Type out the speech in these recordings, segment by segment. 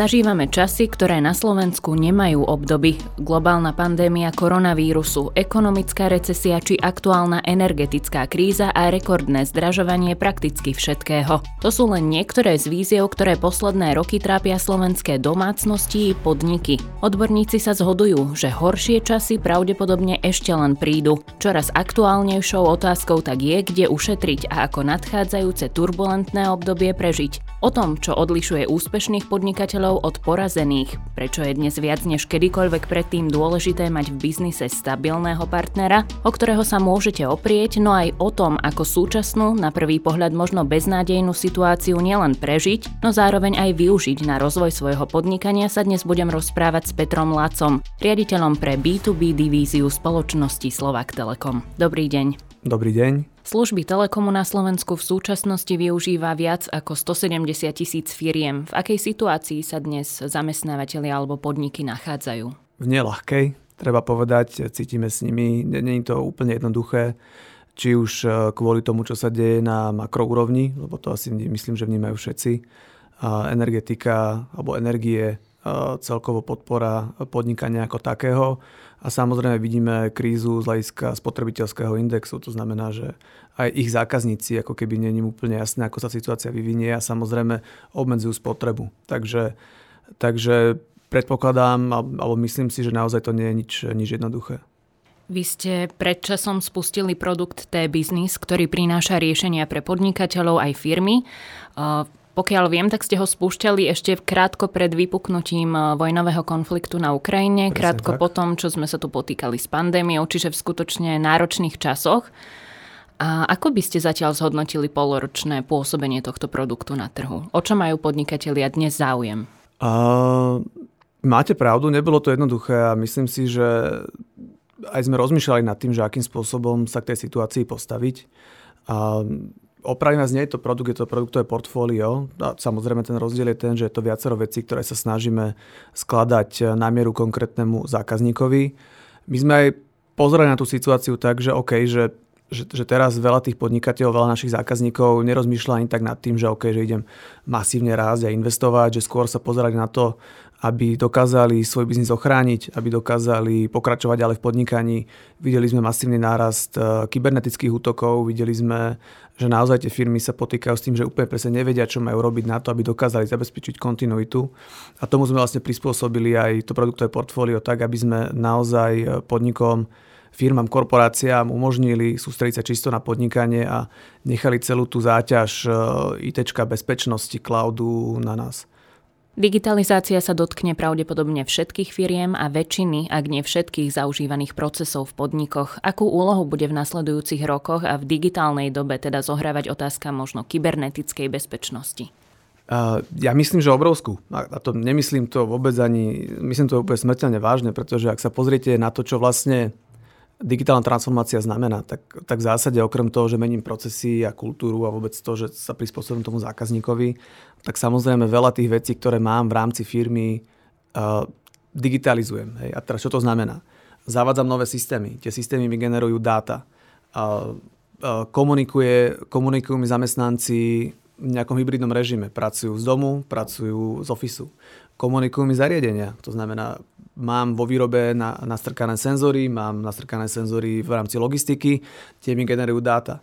Zažívame časy, ktoré na Slovensku nemajú obdoby. Globálna pandémia koronavírusu, ekonomická recesia či aktuálna energetická kríza a rekordné zdražovanie prakticky všetkého. To sú len niektoré z víziev, ktoré posledné roky trápia slovenské domácnosti i podniky. Odborníci sa zhodujú, že horšie časy pravdepodobne ešte len prídu. Čoraz aktuálnejšou otázkou tak je, kde ušetriť a ako nadchádzajúce turbulentné obdobie prežiť. O tom, čo odlišuje úspešných podnikateľov od porazených, prečo je dnes viac než kedykoľvek predtým dôležité mať v biznise stabilného partnera, o ktorého sa môžete oprieť, no aj o tom, ako súčasnú, na prvý pohľad možno beznádejnú situáciu nielen prežiť, no zároveň aj využiť na rozvoj svojho podnikania sa dnes budem rozprávať s Petrom Lacom, riaditeľom pre B2B divíziu spoločnosti Slovak Telekom. Dobrý deň. Dobrý deň. Služby Telekomu na Slovensku v súčasnosti využíva viac ako 170 tisíc firiem. V akej situácii sa dnes zamestnávateľi alebo podniky nachádzajú? V nelahkej, treba povedať, cítime s nimi, není to úplne jednoduché, či už e, kvôli tomu, čo sa deje na makroúrovni, lebo to asi myslím, že vnímajú všetci, energetika alebo energie, celkovo podpora podnikania ako takého. A samozrejme vidíme krízu z hľadiska spotrebiteľského indexu, to znamená, že aj ich zákazníci ako keby není úplne jasné, ako sa situácia vyvinie a samozrejme obmedzujú spotrebu. Takže, takže predpokladám, alebo myslím si, že naozaj to nie je nič, nič jednoduché. Vy ste predčasom spustili produkt T-Business, ktorý prináša riešenia pre podnikateľov aj firmy. Pokiaľ viem, tak ste ho spúšťali ešte krátko pred vypuknutím eh, vojnového konfliktu na Ukrajine, Presne krátko tak. potom, čo sme sa tu potýkali s pandémiou, čiže v skutočne náročných časoch. A ako by ste zatiaľ zhodnotili poloročné pôsobenie tohto produktu na trhu? O čo majú podnikatelia dnes záujem? Uh, máte pravdu, nebolo to jednoduché a myslím si, že aj sme rozmýšľali nad tým, že akým spôsobom sa k tej situácii postaviť. Uh, Opravím vás, nie je to produkt, je to produktové portfólio. A samozrejme ten rozdiel je ten, že je to viacero vecí, ktoré sa snažíme skladať na mieru konkrétnemu zákazníkovi. My sme aj pozerali na tú situáciu tak, že OK, že že, že teraz veľa tých podnikateľov, veľa našich zákazníkov nerozmýšľa ani tak nad tým, že OK, že idem masívne rásť a investovať, že skôr sa pozerali na to, aby dokázali svoj biznis ochrániť, aby dokázali pokračovať ďalej v podnikaní. Videli sme masívny nárast e, kybernetických útokov, videli sme, že naozaj tie firmy sa potýkajú s tým, že úplne presne nevedia, čo majú robiť na to, aby dokázali zabezpečiť kontinuitu. A tomu sme vlastne prispôsobili aj to produktové portfólio tak, aby sme naozaj e, podnikom firmám, korporáciám umožnili sústrediť sa čisto na podnikanie a nechali celú tú záťaž e, IT, bezpečnosti, cloudu na nás. Digitalizácia sa dotkne pravdepodobne všetkých firiem a väčšiny, ak nie všetkých zaužívaných procesov v podnikoch. Akú úlohu bude v nasledujúcich rokoch a v digitálnej dobe teda zohrávať otázka možno kybernetickej bezpečnosti? Ja myslím, že obrovskú. A to nemyslím to vôbec ani, myslím to úplne smrteľne vážne, pretože ak sa pozriete na to, čo vlastne digitálna transformácia znamená, tak, tak v zásade okrem toho, že mením procesy a kultúru a vôbec to, že sa prispôsobím tomu zákazníkovi, tak samozrejme veľa tých vecí, ktoré mám v rámci firmy, uh, digitalizujem. Hej. A teraz čo to znamená? Zavádzam nové systémy. Tie systémy mi generujú dáta. Uh, komunikuje, komunikujú mi zamestnanci v nejakom hybridnom režime. Pracujú z domu, pracujú z ofisu. Komunikujú mi zariadenia. To znamená, mám vo výrobe na, nastrkané senzory, mám nastrkané senzory v rámci logistiky, tie mi generujú dáta.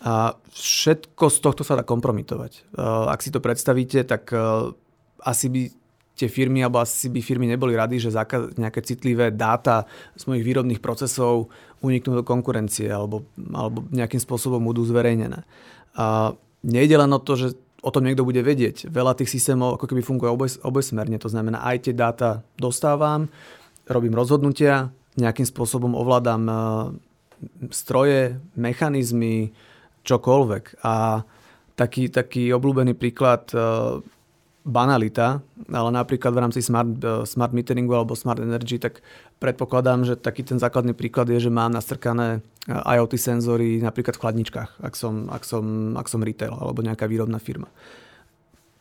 A všetko z tohto sa dá kompromitovať. Ak si to predstavíte, tak e, asi by tie firmy, alebo asi by firmy neboli rady, že nejaké citlivé dáta z mojich výrobných procesov uniknú do konkurencie alebo, alebo nejakým spôsobom budú zverejnené. A nejde len o to, že o tom niekto bude vedieť. Veľa tých systémov ako keby funguje oboj, obojsmerne, to znamená aj tie dáta dostávam, robím rozhodnutia, nejakým spôsobom ovládam e, stroje, mechanizmy, čokoľvek. A taký, taký obľúbený príklad e, banalita, ale napríklad v rámci smart, e, smart meteringu alebo smart energy, tak predpokladám, že taký ten základný príklad je, že mám nastrkané e, IoT senzory napríklad v chladničkách, ak som, ak som, ak som retail alebo nejaká výrobná firma.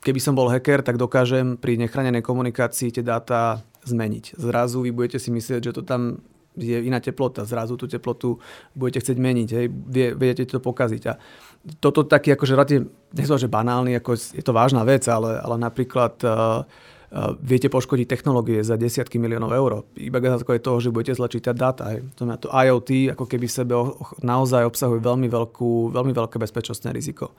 Keby som bol hacker, tak dokážem pri nechránenej komunikácii tie dáta zmeniť. Zrazu vy budete si myslieť, že to tam je iná teplota, zrazu tú teplotu budete chcieť meniť, hej, viete to pokaziť. A toto taký akože relatívne, nechcem, že banálny, ako je to vážna vec, ale, ale napríklad uh, viete poškodiť technológie za desiatky miliónov eur. Iba je toho, že budete zle čítať dáta. To to IoT ako keby v sebe naozaj obsahuje veľmi, veľkú, veľmi veľké bezpečnostné riziko.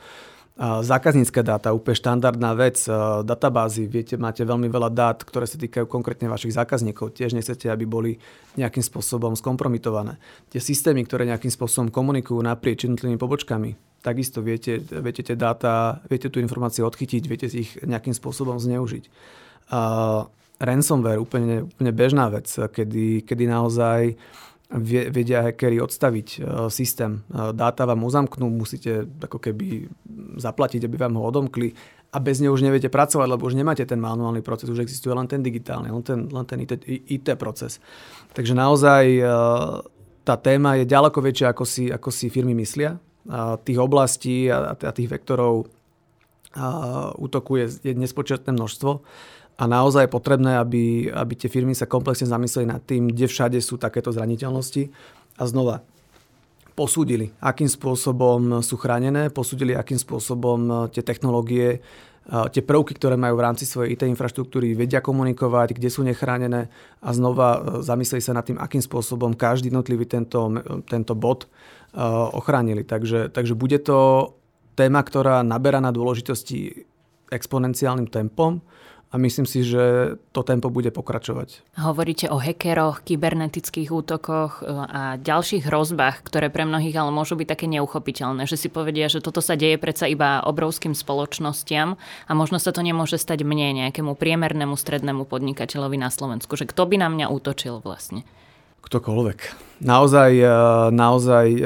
Zákaznícke dáta, úplne štandardná vec, databázy, viete, máte veľmi veľa dát, ktoré sa týkajú konkrétne vašich zákazníkov. Tiež nechcete, aby boli nejakým spôsobom skompromitované. Tie systémy, ktoré nejakým spôsobom komunikujú naprieč jednotlivými pobočkami, takisto viete, viete tie dáta, viete tú informáciu odchytiť, viete ich nejakým spôsobom zneužiť. Uh, ransomware, úplne, úplne bežná vec, kedy, kedy naozaj vedia hackery odstaviť e, systém. E, dáta vám uzamknú, musíte ako keby zaplatiť, aby vám ho odomkli a bez neho už neviete pracovať, lebo už nemáte ten manuálny proces, už existuje len ten digitálny, len ten, len ten IT, IT proces. Takže naozaj e, tá téma je ďaleko väčšia, ako si, ako si firmy myslia. Tých oblastí a, tých vektorov útoku je, nespočetné množstvo. A naozaj je potrebné, aby, aby tie firmy sa komplexne zamysleli nad tým, kde všade sú takéto zraniteľnosti. A znova posúdili, akým spôsobom sú chránené, posúdili, akým spôsobom e, tie technológie, tie prvky, ktoré majú v rámci svojej IT infraštruktúry, vedia komunikovať, kde sú nechránené a znova e, zamysleli sa nad tým, akým spôsobom každý jednotlivý tento, tento bod ochránili. Takže, takže bude to téma, ktorá naberá na dôležitosti exponenciálnym tempom a myslím si, že to tempo bude pokračovať. Hovoríte o hekeroch, kybernetických útokoch e, a ďalších hrozbách, ktoré pre mnohých ale môžu byť také neuchopiteľné, že si povedia, že toto sa deje predsa iba obrovským spoločnostiam a možno sa to nemôže stať mne, nejakému priemernému strednému podnikateľovi na Slovensku, že kto by na mňa útočil vlastne? Ktokoľvek. Naozaj, e, naozaj e,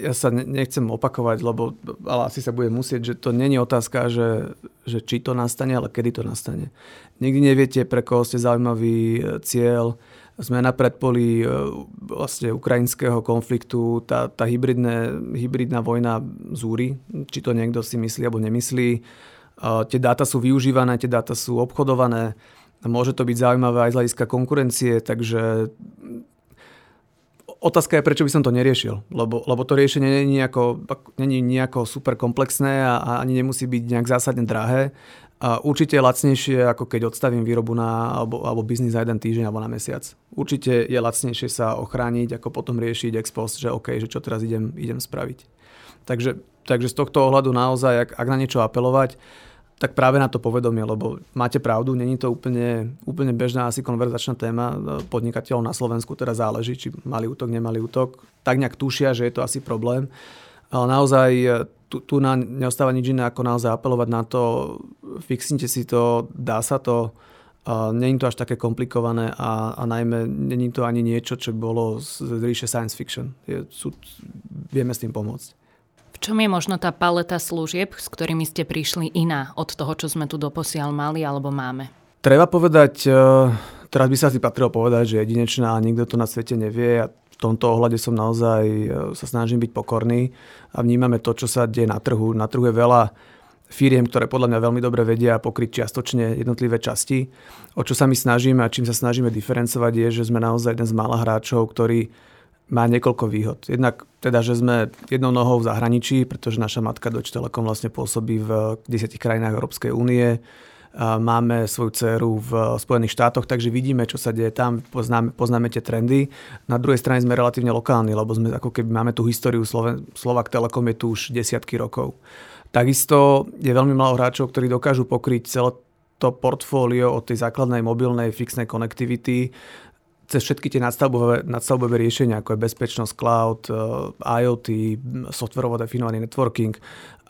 ja sa nechcem opakovať, lebo ale asi sa bude musieť, že to není otázka, že, že či to nastane, ale kedy to nastane. Nikdy neviete, pre koho ste zaujímavý e, cieľ. Sme na predpoli e, vlastne ukrajinského konfliktu, tá, tá hybridné, hybridná vojna zúri, či to niekto si myslí alebo nemyslí. E, tie dáta sú využívané, tie dáta sú obchodované, môže to byť zaujímavé aj z hľadiska konkurencie, takže Otázka je, prečo by som to neriešil, lebo, lebo to riešenie nie je nejako, je nejako super komplexné a, a ani nemusí byť nejak zásadne drahé. A určite je lacnejšie, ako keď odstavím výrobu na, alebo, alebo biznis za jeden týždeň alebo na mesiac. Určite je lacnejšie sa ochrániť, ako potom riešiť ex post, že OK, že čo teraz idem, idem spraviť. Takže, takže z tohto ohľadu naozaj, ak, ak na niečo apelovať, tak práve na to povedomie, lebo máte pravdu, není to úplne, úplne bežná asi konverzačná téma podnikateľov na Slovensku, teda záleží, či mali útok, nemali útok. Tak nejak tušia, že je to asi problém. Ale naozaj tu, tu na, neostáva nič iné, ako naozaj apelovať na to, fixnite si to, dá sa to, není to až také komplikované a, a najmä není to ani niečo, čo bolo z ríše science fiction. Je, sú, vieme s tým pomôcť čom je možno tá paleta služieb, s ktorými ste prišli iná od toho, čo sme tu doposiaľ mali alebo máme? Treba povedať, e, teraz by sa si patrilo povedať, že jedinečná a nikto to na svete nevie a v tomto ohľade som naozaj e, sa snažím byť pokorný a vnímame to, čo sa deje na trhu. Na trhu je veľa firiem, ktoré podľa mňa veľmi dobre vedia pokryť čiastočne jednotlivé časti. O čo sa my snažíme a čím sa snažíme diferencovať je, že sme naozaj jeden z mála hráčov, ktorý má niekoľko výhod. Jednak teda, že sme jednou nohou v zahraničí, pretože naša matka Deutsche Telekom vlastne pôsobí v desiatich krajinách Európskej únie. Máme svoju dceru v Spojených štátoch, takže vidíme, čo sa deje tam, poznáme, poznáme tie trendy. Na druhej strane sme relatívne lokálni, lebo sme ako keby máme tú históriu, Slovak Telekom je tu už desiatky rokov. Takisto je veľmi málo hráčov, ktorí dokážu pokryť celé to portfólio od tej základnej mobilnej fixnej konektivity cez všetky tie nadstavbové, nadstavbové riešenia, ako je bezpečnosť, cloud, eh, IoT, softverovo definovaný networking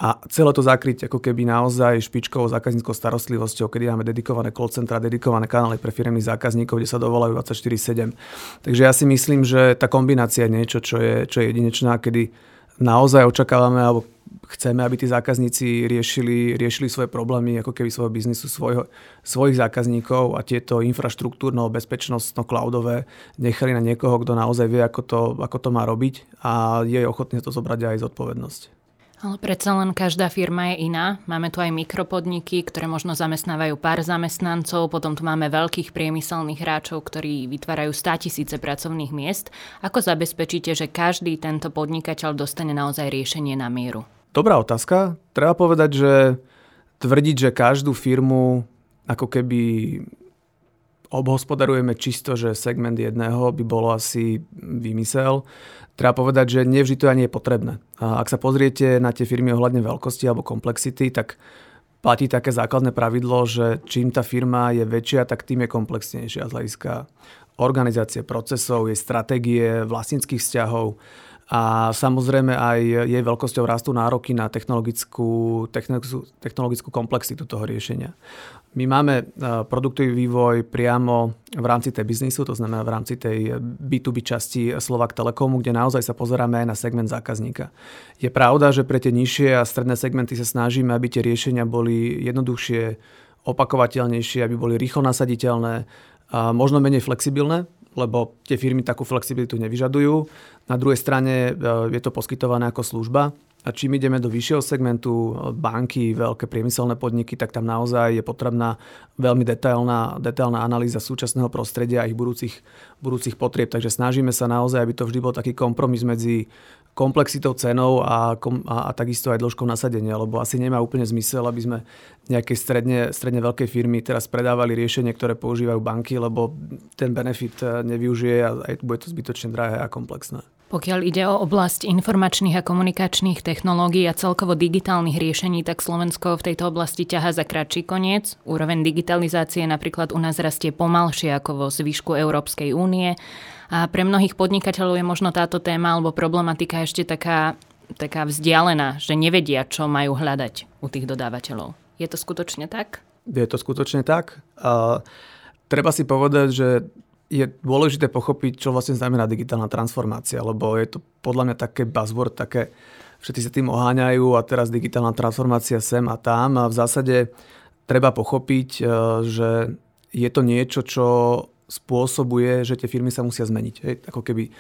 a celé to zakryť ako keby naozaj špičkovou zákazníckou starostlivosťou, kedy máme dedikované call centra, dedikované kanály pre firmy zákazníkov, kde sa dovolajú 24-7. Takže ja si myslím, že tá kombinácia je niečo, čo je, čo je jedinečná, kedy naozaj očakávame, alebo chceme, aby tí zákazníci riešili, riešili svoje problémy, ako keby svojho biznisu, svojho, svojich zákazníkov a tieto infraštruktúrno, bezpečnostno, cloudové nechali na niekoho, kto naozaj vie, ako to, ako to má robiť a je ochotný to zobrať aj zodpovednosť. Ale predsa len každá firma je iná. Máme tu aj mikropodniky, ktoré možno zamestnávajú pár zamestnancov, potom tu máme veľkých priemyselných hráčov, ktorí vytvárajú 100 tisíce pracovných miest. Ako zabezpečíte, že každý tento podnikateľ dostane naozaj riešenie na mieru? Dobrá otázka. Treba povedať, že tvrdiť, že každú firmu ako keby obhospodarujeme čisto, že segment jedného by bolo asi vymysel. Treba povedať, že nevždy to ani je potrebné. A ak sa pozriete na tie firmy ohľadne veľkosti alebo komplexity, tak platí také základné pravidlo, že čím tá firma je väčšia, tak tým je komplexnejšia z hľadiska organizácie procesov, jej stratégie, vlastníckých vzťahov a samozrejme aj jej veľkosťou rastú nároky na technologickú, technologickú, technologickú komplexitu toho riešenia. My máme e, produktový vývoj priamo v rámci tej biznisu, to znamená v rámci tej B2B časti Slovak Telekomu, kde naozaj sa pozeráme aj na segment zákazníka. Je pravda, že pre tie nižšie a stredné segmenty sa snažíme, aby tie riešenia boli jednoduchšie, opakovateľnejšie, aby boli rýchlo nasaditeľné, a možno menej flexibilné, lebo tie firmy takú flexibilitu nevyžadujú. Na druhej strane e, je to poskytované ako služba. A čím ideme do vyššieho segmentu, banky, veľké priemyselné podniky, tak tam naozaj je potrebná veľmi detailná, detailná analýza súčasného prostredia a ich budúcich, budúcich potrieb. Takže snažíme sa naozaj, aby to vždy bol taký kompromis medzi komplexitou cenou a, a, a takisto aj dĺžkou nasadenia, lebo asi nemá úplne zmysel, aby sme nejaké stredne, stredne veľké firmy teraz predávali riešenie, ktoré používajú banky, lebo ten benefit eh, nevyužije a aj bude to zbytočne drahé a komplexné. Pokiaľ ide o oblasť informačných a komunikačných technológií a celkovo digitálnych riešení, tak Slovensko v tejto oblasti ťaha za kratší koniec. Úroveň digitalizácie napríklad u nás rastie pomalšie ako vo zvyšku Európskej únie a pre mnohých podnikateľov je možno táto téma alebo problematika ešte taká, taká vzdialená, že nevedia, čo majú hľadať u tých dodávateľov. Je to skutočne tak? Je to skutočne tak. A treba si povedať, že je dôležité pochopiť, čo vlastne znamená digitálna transformácia, lebo je to podľa mňa také buzzword, také všetci sa tým oháňajú a teraz digitálna transformácia sem a tam a v zásade treba pochopiť, e, že je to niečo, čo spôsobuje, že tie firmy sa musia zmeniť. Hej, ako keby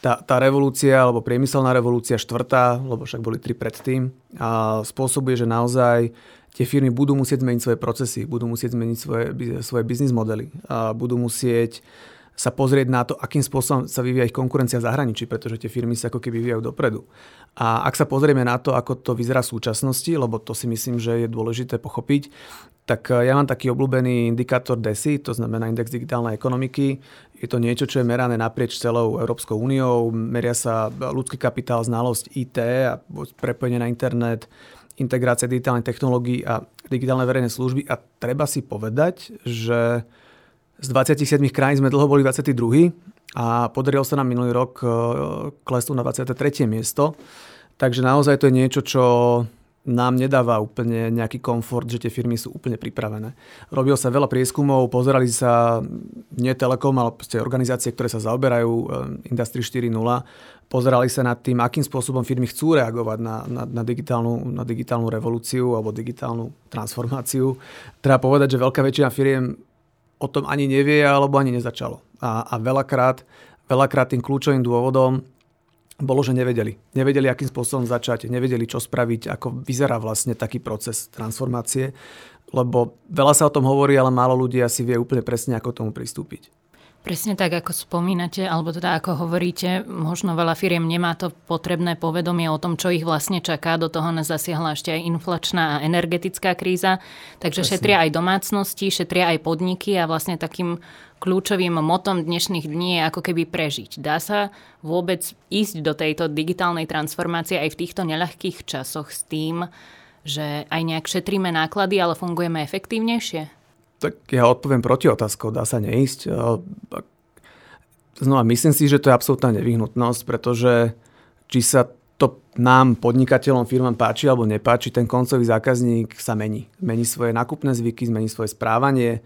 tá, tá revolúcia, alebo priemyselná revolúcia štvrtá, lebo však boli tri predtým, a spôsobuje, že naozaj tie firmy budú musieť zmeniť svoje procesy, budú musieť zmeniť svoje, svoje biznis modely, a budú musieť sa pozrieť na to, akým spôsobom sa vyvíja ich konkurencia v zahraničí, pretože tie firmy sa ako keby vyvíjajú dopredu. A ak sa pozrieme na to, ako to vyzerá v súčasnosti, lebo to si myslím, že je dôležité pochopiť, tak eh, ja mám taký obľúbený indikátor DESI, to znamená Index digitálnej ekonomiky. Je to niečo, čo je merané naprieč celou Európskou úniou. Meria sa ľudský kapitál, znalosť IT a prepojenie na internet, integrácia digitálnej technológií a digitálne verejné služby. A treba si povedať, že z 27 krajín sme dlho boli 22. a podarilo sa nám minulý rok e, klesnúť na 23. miesto. Takže naozaj to je niečo, čo nám nedáva úplne nejaký komfort, že tie firmy sú úplne pripravené. Robilo sa veľa prieskumov, pozerali sa nie Telekom, ale organizácie, ktoré sa zaoberajú e, Industry 4.0, pozerali sa nad tým, akým spôsobom firmy chcú reagovať na, na, na, digitálnu, na digitálnu revolúciu alebo digitálnu transformáciu. Treba povedať, že veľká väčšina firiem o tom ani nevie alebo ani nezačalo. A, a veľakrát, veľakrát tým kľúčovým dôvodom bolo, že nevedeli. Nevedeli, akým spôsobom začať, nevedeli, čo spraviť, ako vyzerá vlastne taký proces transformácie, lebo veľa sa o tom hovorí, ale málo ľudí asi vie úplne presne, ako tomu pristúpiť. Presne tak, ako spomínate, alebo teda ako hovoríte, možno veľa firiem nemá to potrebné povedomie o tom, čo ich vlastne čaká. Do toho nás zasiahla ešte aj inflačná a energetická kríza. Takže Presne. šetria aj domácnosti, šetria aj podniky a vlastne takým kľúčovým motom dnešných dní je ako keby prežiť. Dá sa vôbec ísť do tejto digitálnej transformácie aj v týchto neľahkých časoch s tým, že aj nejak šetríme náklady, ale fungujeme efektívnejšie? Tak ja odpoviem proti otázkou, dá sa neísť. Znova, myslím si, že to je absolútna nevyhnutnosť, pretože či sa to nám, podnikateľom, firmám páči alebo nepáči, ten koncový zákazník sa mení. Mení svoje nákupné zvyky, zmení svoje správanie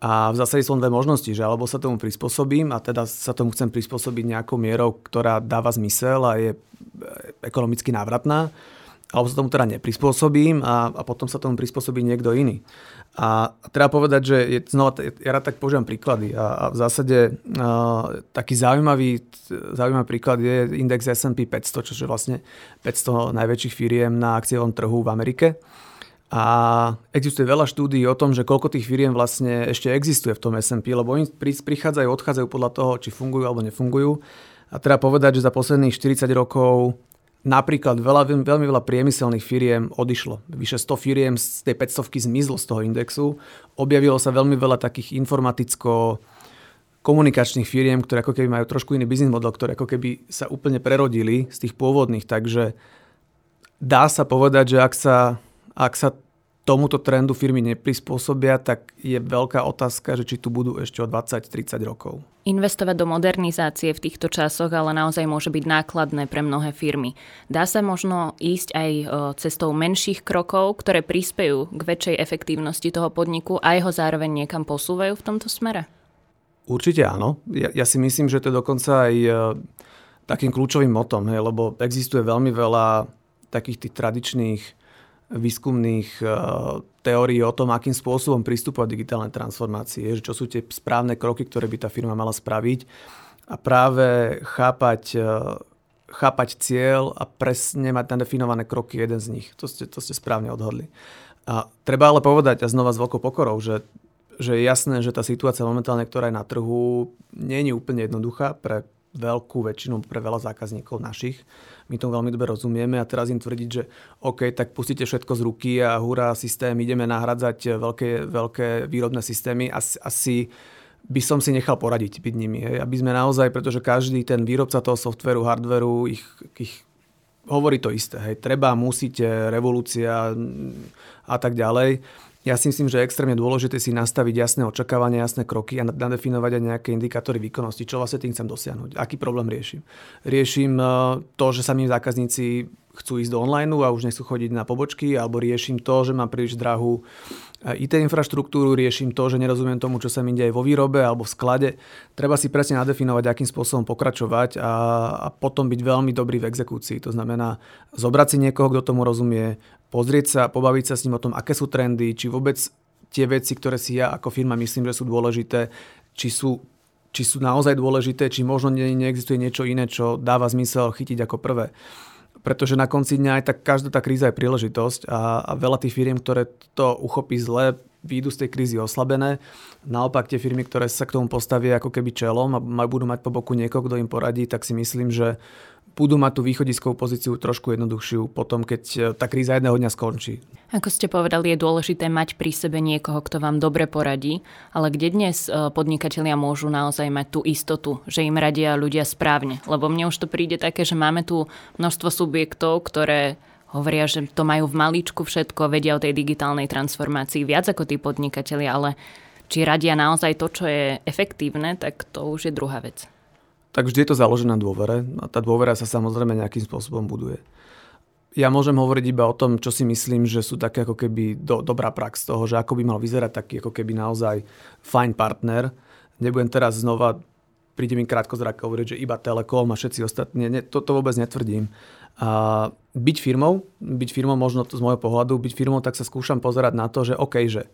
a v zásade sú dve možnosti, že alebo sa tomu prispôsobím a teda sa tomu chcem prispôsobiť nejakou mierou, ktorá dáva zmysel a je ekonomicky návratná, alebo sa tomu teda neprispôsobím a, a potom sa tomu prispôsobí niekto iný. A, treba povedať, že je, znova, ja rád tak používam príklady a, a v zásade a, taký zaujímavý, zaujímavý príklad je index S&P 500, čo je vlastne 500 najväčších firiem na akciovom trhu v Amerike. A existuje veľa štúdií o tom, že koľko tých firiem vlastne ešte existuje v tom S&P, lebo oni prichádzajú, odchádzajú podľa toho, či fungujú alebo nefungujú. A treba povedať, že za posledných 40 rokov napríklad veľa, veľmi veľa priemyselných firiem odišlo. Vyše 100 firiem z tej 500 zmizlo z toho indexu. Objavilo sa veľmi veľa takých informaticko komunikačných firiem, ktoré ako keby majú trošku iný biznis model, ktoré ako keby sa úplne prerodili z tých pôvodných. Takže dá sa povedať, že ak sa, ak sa tomuto trendu firmy neprispôsobia, tak je veľká otázka, že či tu budú ešte o 20-30 rokov. Investovať do modernizácie v týchto časoch ale naozaj môže byť nákladné pre mnohé firmy. Dá sa možno ísť aj e, cestou menších krokov, ktoré prispejú k väčšej efektívnosti toho podniku a jeho zároveň niekam posúvajú v tomto smere? Určite áno. Ja, ja si myslím, že to je dokonca aj e, takým kľúčovým motom, hej, lebo existuje veľmi veľa takých tých tradičných výskumných uh, teórií o tom, akým spôsobom pristupovať digitálnej transformácie, že čo sú tie správne kroky, ktoré by tá firma mala spraviť a práve chápať, uh, chápať cieľ a presne mať nadefinované kroky, jeden z nich. To ste, to ste správne odhodli. A treba ale povedať, a znova s veľkou pokorou, že, že je jasné, že tá situácia momentálne, ktorá je na trhu, nie je úplne jednoduchá pre veľkú väčšinu, pre veľa zákazníkov našich my tomu veľmi dobre rozumieme a teraz im tvrdiť, že OK, tak pustite všetko z ruky a hurá systém, ideme nahradzať veľké, veľké výrobné systémy. Asi, asi by som si nechal poradiť byť nimi. Hej. Aby sme naozaj, pretože každý ten výrobca toho softveru, hardveru, ich, ich hovorí to isté. Hej. Treba, musíte, revolúcia a tak ďalej. Ja si myslím, že je extrémne dôležité si nastaviť jasné očakávania, jasné kroky a nadefinovať aj nejaké indikátory výkonnosti, čo vlastne tým chcem dosiahnuť, aký problém riešim. Riešim eh, to, že sa mi zákazníci chcú ísť do online a už nechcú chodiť na pobočky, alebo riešim to, že mám príliš drahú IT infraštruktúru, riešim to, že nerozumiem tomu, čo sa mi deje vo výrobe alebo v sklade. Treba si presne nadefinovať, akým spôsobom pokračovať a, a potom byť veľmi dobrý v exekúcii. To znamená zobrať si niekoho, kto tomu rozumie, pozrieť sa, pobaviť sa s ním o tom, aké sú trendy, či vôbec tie veci, ktoré si ja ako firma myslím, že sú dôležité, či sú či sú naozaj dôležité, či možno ne, neexistuje niečo iné, čo dáva zmysel chytiť ako prvé pretože na konci dňa aj tak každá tá kríza je príležitosť a, a veľa tých firiem, ktoré to uchopí zle, výjdu z tej krízy oslabené. Naopak tie firmy, ktoré sa k tomu postavia ako keby čelom a budú mať po boku niekoho, kto im poradí, tak si myslím, že budú mať tú východiskovú pozíciu trošku jednoduchšiu potom, keď e, tá kríza jedného dňa skončí. Ako ste povedali, je dôležité mať pri sebe niekoho, kto vám dobre poradí, ale kde dnes e, podnikatelia môžu naozaj mať tú istotu, že im radia ľudia správne? Lebo mne už to príde také, že máme tu množstvo subjektov, ktoré hovoria, že to majú v maličku všetko, vedia o tej digitálnej transformácii viac ako tí podnikatelia, ale či radia naozaj to, čo je efektívne, tak to už je druhá vec tak vždy je to založené na dôvere a tá dôvera sa samozrejme nejakým spôsobom buduje. Ja môžem hovoriť iba o tom, čo si myslím, že sú také ako keby do, dobrá prax toho, že ako by mal vyzerať taký ako keby naozaj fajn partner. Nebudem teraz znova, príde mi krátko zraka hovoriť, že iba Telekom a všetci ostatní, ne, to, to vôbec netvrdím. A byť firmou, byť firmou možno z môjho pohľadu, byť firmou, tak sa skúšam pozerať na to, že OK, že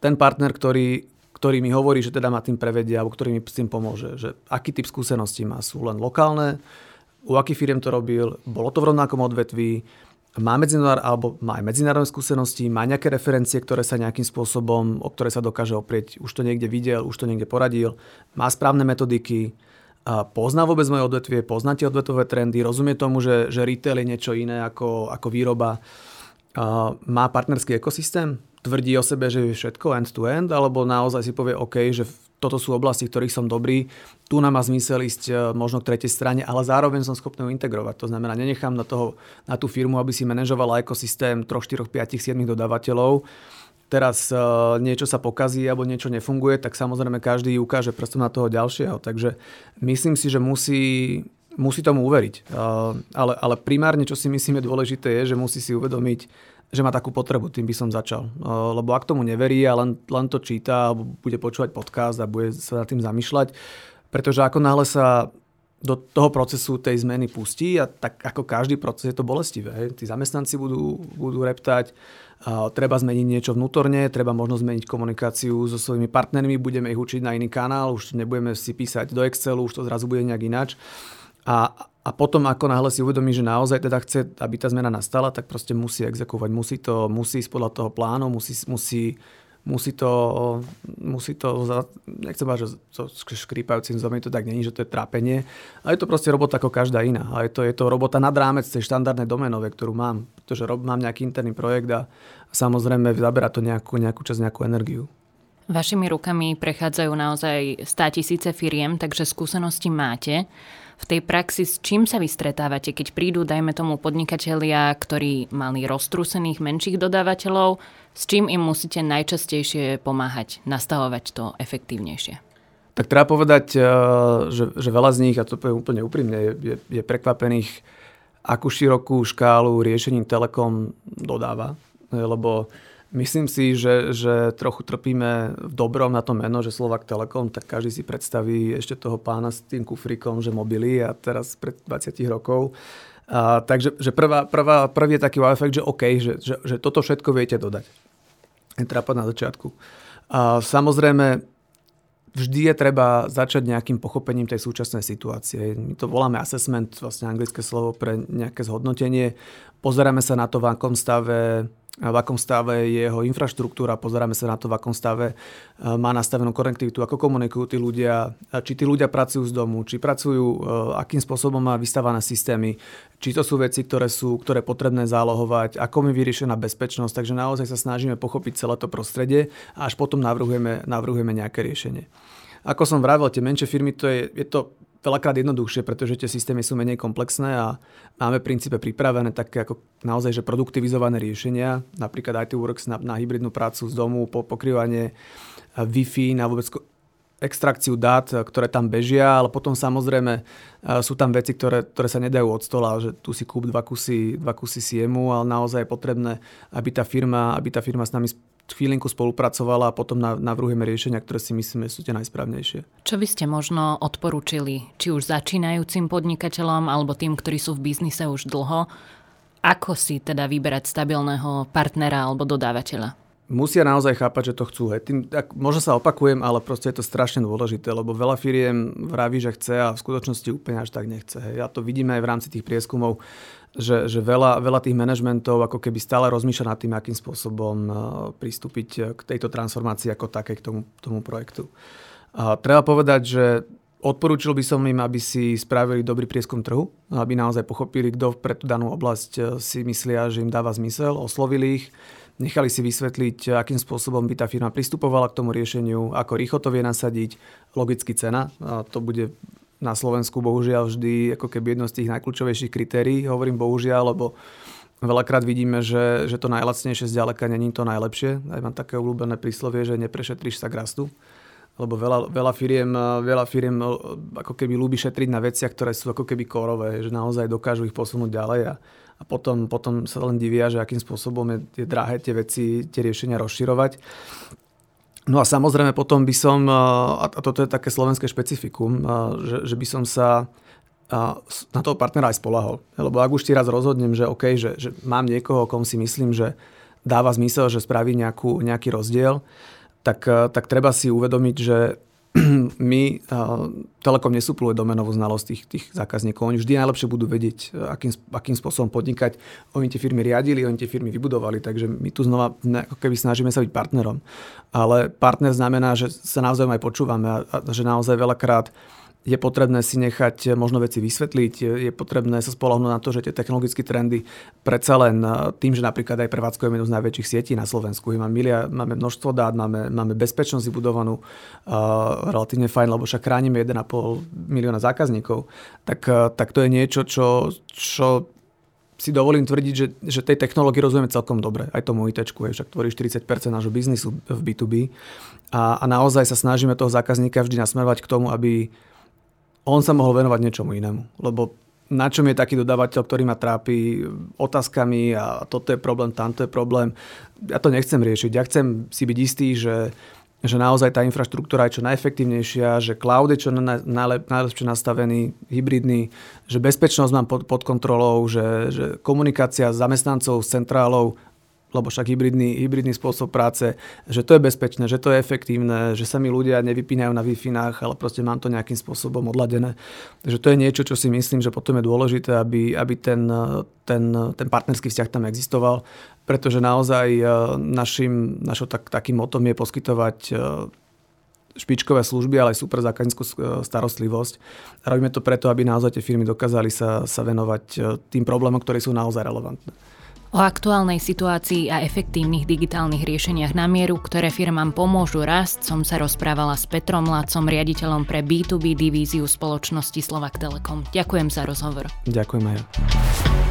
ten partner, ktorý ktorý mi hovorí, že teda ma tým prevedia, alebo ktorý mi s tým pomôže. Že aký typ skúseností má. Sú len lokálne, u akých firiem to robil, bolo to v rovnakom odvetví, má medzinár, alebo má aj medzinárodné skúsenosti, má nejaké referencie, ktoré sa nejakým spôsobom, o ktoré sa dokáže oprieť, už to niekde videl, už to niekde poradil, má správne metodiky, a pozná vôbec moje odvetvie, pozná tie odvetvové trendy, rozumie tomu, že, že retail je niečo iné ako, ako výroba, a má partnerský ekosystém, tvrdí o sebe, že je všetko end-to-end, alebo naozaj si povie OK, že toto sú oblasti, v ktorých som dobrý, tu nám má zmysel ísť e, možno k tretej strane, ale zároveň som schopný ho integrovať. To znamená, nenechám na, toho, na tú firmu, aby si manažovala ekosystém 3, 4, 5, 7 dodávateľov. Teraz uh, niečo sa pokazí alebo niečo nefunguje, tak samozrejme každý ukáže prstom na toho ďalšieho. Takže myslím si, že musí, musí tomu uveriť. Uh, ale, ale primárne, čo si myslím je dôležité, je, že musí si uvedomiť, že má takú potrebu, tým by som začal. Lebo ak tomu neverí a len, len to číta, alebo bude počúvať podcast a bude sa nad tým zamýšľať, pretože ako náhle sa do toho procesu tej zmeny pustí a tak ako každý proces je to bolestivé. Hej. Tí zamestnanci budú, budú reptať, a treba zmeniť niečo vnútorne, treba možno zmeniť komunikáciu so svojimi partnermi, budeme ich učiť na iný kanál, už nebudeme si písať do Excelu, už to zrazu bude nejak ináč. A, a potom, ako náhle si uvedomí, že naozaj teda chce, aby tá zmena nastala, tak proste musí exekovať, musí to, musí ísť podľa toho plánu, musí, musí musí to, musí to nechcem mať, že so škrípajúcim zomie to tak není, že to je trápenie, ale je to proste robota ako každá iná. A je to, je to robota nad rámec tej štandardnej domenove, ktorú mám, pretože rob, mám nejaký interný projekt a samozrejme zabera to nejakú, nejakú časť, nejakú energiu. Vašimi rukami prechádzajú naozaj 100 tisíce firiem, takže skúsenosti máte. V tej praxi s čím sa vy stretávate, keď prídu, dajme tomu, podnikatelia, ktorí mali roztrúsených menších dodávateľov, s čím im musíte najčastejšie pomáhať, nastavovať to efektívnejšie? Tak treba povedať, eh, že, že veľa z nich, a to poviem úplne úprimne, je, je prekvapených, akú širokú škálu riešení Telekom dodáva. Lebo Myslím si, že, že trochu trpíme v dobrom na to meno, že Slovak Telekom, tak každý si predstaví ešte toho pána s tým kufrikom, že mobily a teraz pred 20 rokov. A, takže že prvá, prvá, prvý je taký wow efekt, že OK, že, že, že toto všetko viete dodať. Je trápať na začiatku. A, samozrejme, vždy je treba začať nejakým pochopením tej súčasnej situácie. My to voláme assessment, vlastne anglické slovo pre nejaké zhodnotenie. Pozeráme sa na to, v akom stave v akom stave je jeho infraštruktúra, pozeráme sa na to, v akom stave e, má nastavenú konektivitu, ako komunikujú tí ľudia, či tí ľudia pracujú z domu, či pracujú, e, akým spôsobom má vystávané systémy, či to sú veci, ktoré sú ktoré potrebné zálohovať, ako mi vyriešená bezpečnosť, takže naozaj sa snažíme pochopiť celé to prostredie a až potom navrhujeme, navrhujeme nejaké riešenie. Ako som vravel, tie menšie firmy, to je, je to veľakrát jednoduchšie, pretože tie systémy sú menej komplexné a máme v princípe pripravené také ako naozaj že produktivizované riešenia, napríklad IT Works na, na hybridnú prácu z domu, po, pokrývanie eh, Wi-Fi na vôbec extrakciu dát, eh, ktoré tam bežia, ale potom samozrejme eh, sú tam veci, ktoré, ktoré sa nedajú od stola, že tu si kúp dva kusy, dva kusy siemu, ale naozaj je potrebné, aby tá firma, aby tá firma s nami chvíľinku spolupracovala a potom navrhujeme riešenia, ktoré si myslíme sú tie najsprávnejšie. Čo by ste možno odporúčili, či už začínajúcim podnikateľom alebo tým, ktorí sú v biznise už dlho, ako si teda vyberať stabilného partnera alebo dodávateľa? Musia naozaj chápať, že to chcú. Hej. Tým, tak, možno sa opakujem, ale proste je to strašne dôležité, lebo veľa firiem vraví, že chce a v skutočnosti úplne až tak nechce. Hej. A to vidíme aj v rámci tých prieskumov že, že veľa, veľa tých manažmentov ako keby stále rozmýšľa nad tým, akým spôsobom uh, pristúpiť k tejto transformácii ako také k tomu, tomu projektu. A treba povedať, že odporúčil by som im, aby si spravili dobrý prieskum trhu, aby naozaj pochopili, kto pre tú danú oblasť uh, si myslia, že im dáva zmysel, oslovili ich, nechali si vysvetliť, akým spôsobom by tá firma pristupovala k tomu riešeniu, ako rýchlo to vie nasadiť, logicky cena. A to bude na Slovensku bohužiaľ vždy ako keby jedno z tých najkľúčovejších kritérií. Hovorím bohužiaľ, lebo veľakrát vidíme, že, že to najlacnejšie zďaleka není to najlepšie. Aj mám také obľúbené príslovie, že neprešetríš sa k rastu. Lebo veľa, veľa, firiem, veľa firiem ako keby ľúbi šetriť na veciach, ktoré sú ako keby kórové, že naozaj dokážu ich posunúť ďalej a, a potom, potom sa len divia, že akým spôsobom je, je drahé tie veci, tie riešenia rozširovať. No a samozrejme potom by som, a toto je také slovenské špecifikum, že, že by som sa na toho partnera aj spolahol. Lebo ak už ti raz rozhodnem, že OK, že, že mám niekoho, kom si myslím, že dáva zmysel, že spraví nejakú, nejaký rozdiel, tak, tak treba si uvedomiť, že my, Telekom nesúpluje domenovú znalosť tých, tých zákazníkov. Oni vždy najlepšie budú vedieť, akým, akým spôsobom podnikať. Oni tie firmy riadili, oni tie firmy vybudovali, takže my tu znova ako keby snažíme sa byť partnerom. Ale partner znamená, že sa naozaj aj počúvame a, a že naozaj veľakrát je potrebné si nechať možno veci vysvetliť, je potrebné sa spolahnúť na to, že tie technologické trendy predsa len tým, že napríklad aj prevádzkujeme jednu z najväčších sietí na Slovensku, máme, milia, máme množstvo dát, máme, máme bezpečnosť vybudovanú uh, relatívne fajn, lebo však chránime 1,5 milióna zákazníkov, tak, uh, tak to je niečo, čo, čo si dovolím tvrdiť, že, že tej technológii rozumieme celkom dobre. Aj tomu IT, však tvorí 40% nášho biznisu v B2B. A, a naozaj sa snažíme toho zákazníka vždy nasmerovať k tomu, aby on sa mohol venovať niečomu inému. Lebo na čom je taký dodávateľ, ktorý ma trápi otázkami a toto je problém, tamto je problém. Ja to nechcem riešiť. Ja chcem si byť istý, že, že naozaj tá infraštruktúra je čo najefektívnejšia, že cloud je čo najlep, najlepšie nastavený, hybridný, že bezpečnosť mám pod, pod kontrolou, že, že komunikácia s zamestnancov, s centrálou lebo však hybridný, hybridný spôsob práce, že to je bezpečné, že to je efektívne, že sa mi ľudia nevypínajú na wi ale proste mám to nejakým spôsobom odladené. Takže to je niečo, čo si myslím, že potom je dôležité, aby, aby ten, ten, ten partnerský vzťah tam existoval, pretože naozaj e, našim, našo tak, takým motom je poskytovať e, špičkové služby, ale aj super zákazníckú e, starostlivosť. Robíme to preto, aby naozaj tie firmy dokázali sa, sa venovať tým problémom, ktoré sú naozaj relevantné. O aktuálnej situácii a efektívnych digitálnych riešeniach na mieru, ktoré firmám pomôžu rásť, som sa rozprávala s Petrom Lácom, riaditeľom pre B2B divíziu spoločnosti Slovak Telekom. Ďakujem za rozhovor. Ďakujem aj.